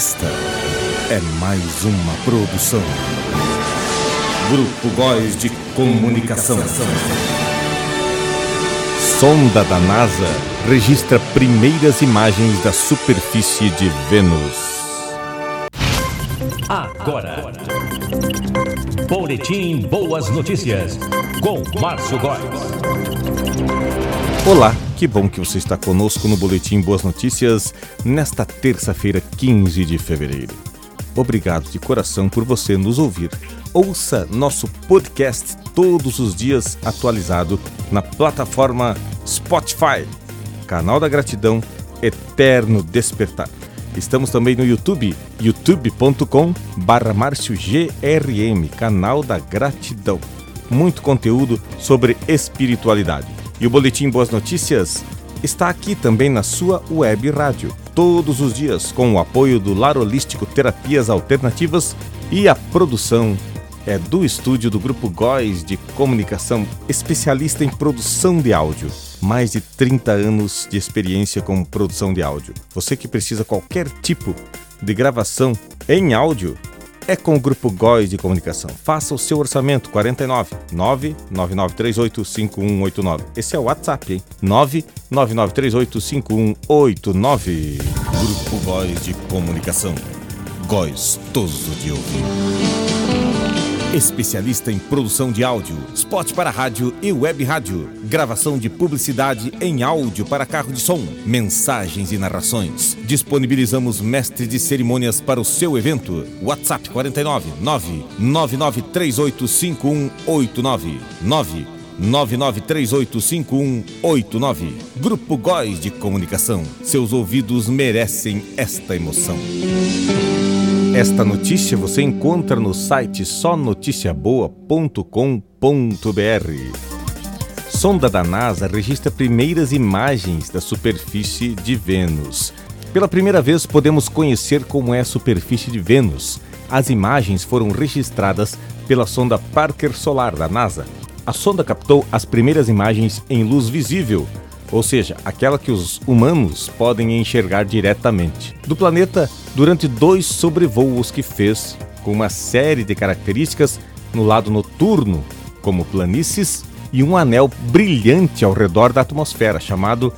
Esta é mais uma produção. Grupo Góis de Comunicação. Sonda da NASA registra primeiras imagens da superfície de Vênus. Agora. Boletim Boas Notícias com Márcio Góes. Olá, que bom que você está conosco no Boletim Boas Notícias nesta terça-feira, 15 de fevereiro. Obrigado de coração por você nos ouvir. Ouça nosso podcast todos os dias atualizado na plataforma Spotify. Canal da Gratidão Eterno Despertar. Estamos também no YouTube, youtube.com barra canal da gratidão. Muito conteúdo sobre espiritualidade. E o Boletim Boas Notícias está aqui também na sua web rádio, todos os dias, com o apoio do Lar Holístico Terapias Alternativas e a produção é do estúdio do Grupo Góis de Comunicação, especialista em produção de áudio. Mais de 30 anos de experiência com produção de áudio. Você que precisa qualquer tipo de gravação em áudio, é com o Grupo Góis de Comunicação. Faça o seu orçamento 49 99938 5189. Esse é o WhatsApp, hein? 99938 5189. Grupo Góis de Comunicação. Gostoso de ouvir. Especialista em produção de áudio, spot para rádio e web rádio, gravação de publicidade em áudio para carro de som, mensagens e narrações. Disponibilizamos mestre de cerimônias para o seu evento. WhatsApp 49 999385189 9 99385189. Grupo Góis de Comunicação. Seus ouvidos merecem esta emoção. Esta notícia você encontra no site sonoticiaboa.com.br. Sonda da NASA registra primeiras imagens da superfície de Vênus. Pela primeira vez podemos conhecer como é a superfície de Vênus. As imagens foram registradas pela sonda Parker Solar da NASA. A sonda captou as primeiras imagens em luz visível, ou seja, aquela que os humanos podem enxergar diretamente, do planeta durante dois sobrevoos que fez, com uma série de características no lado noturno, como planícies e um anel brilhante ao redor da atmosfera, chamado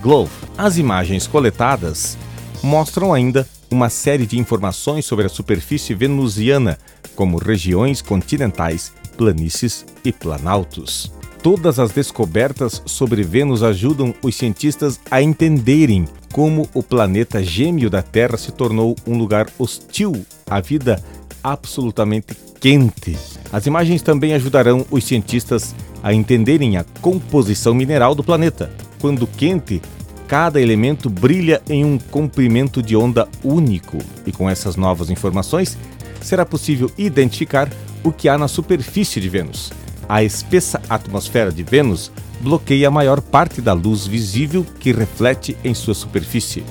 Glow. As imagens coletadas mostram ainda uma série de informações sobre a superfície venusiana, como regiões continentais, planícies e planaltos. Todas as descobertas sobre Vênus ajudam os cientistas a entenderem como o planeta gêmeo da Terra se tornou um lugar hostil à vida absolutamente quente. As imagens também ajudarão os cientistas a entenderem a composição mineral do planeta. Quando quente, cada elemento brilha em um comprimento de onda único, e com essas novas informações será possível identificar o que há na superfície de Vênus. A espessa atmosfera de Vênus bloqueia a maior parte da luz visível que reflete em sua superfície,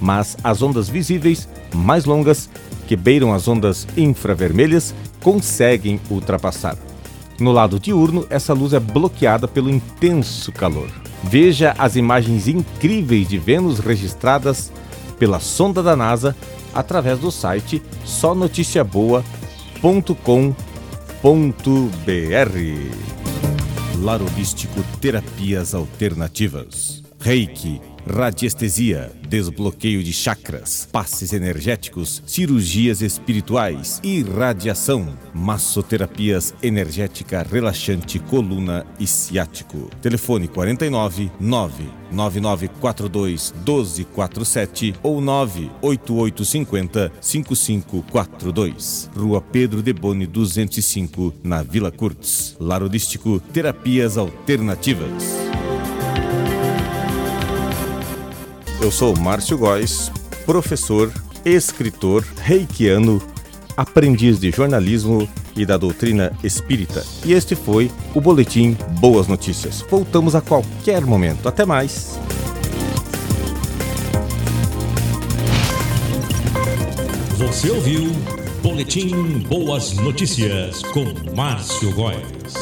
mas as ondas visíveis mais longas, que beiram as ondas infravermelhas, conseguem ultrapassar. No lado diurno, essa luz é bloqueada pelo intenso calor. Veja as imagens incríveis de Vênus registradas pela sonda da NASA através do site sonoticiaboa.com.br Larolístico Terapias Alternativas. Reiki radiestesia, desbloqueio de chakras, passes energéticos, cirurgias espirituais, irradiação, massoterapias energética relaxante coluna e ciático. Telefone 49 99942 1247 ou 98850 5542. Rua Pedro de Boni 205, na Vila Curtis. Larodístico Terapias Alternativas. Eu sou Márcio Góes, professor, escritor, reikiano, aprendiz de jornalismo e da doutrina espírita. E este foi o Boletim Boas Notícias. Voltamos a qualquer momento. Até mais. Você ouviu Boletim Boas Notícias com Márcio Góes.